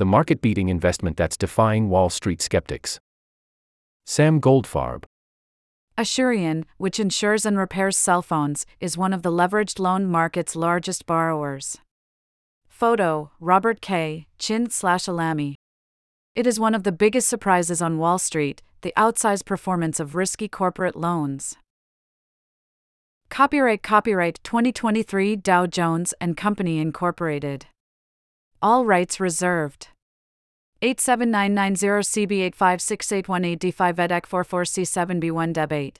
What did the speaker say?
the market beating investment that's defying Wall Street skeptics. Sam Goldfarb. Asurion, which insures and repairs cell phones, is one of the leveraged loan market's largest borrowers. Photo Robert K. Chin slash Alamy. It is one of the biggest surprises on Wall Street the outsized performance of risky corporate loans. Copyright Copyright 2023 Dow Jones and Company Incorporated. All rights reserved. 87990 CB85681AD5 EDAC 44C7B1 Deb 8.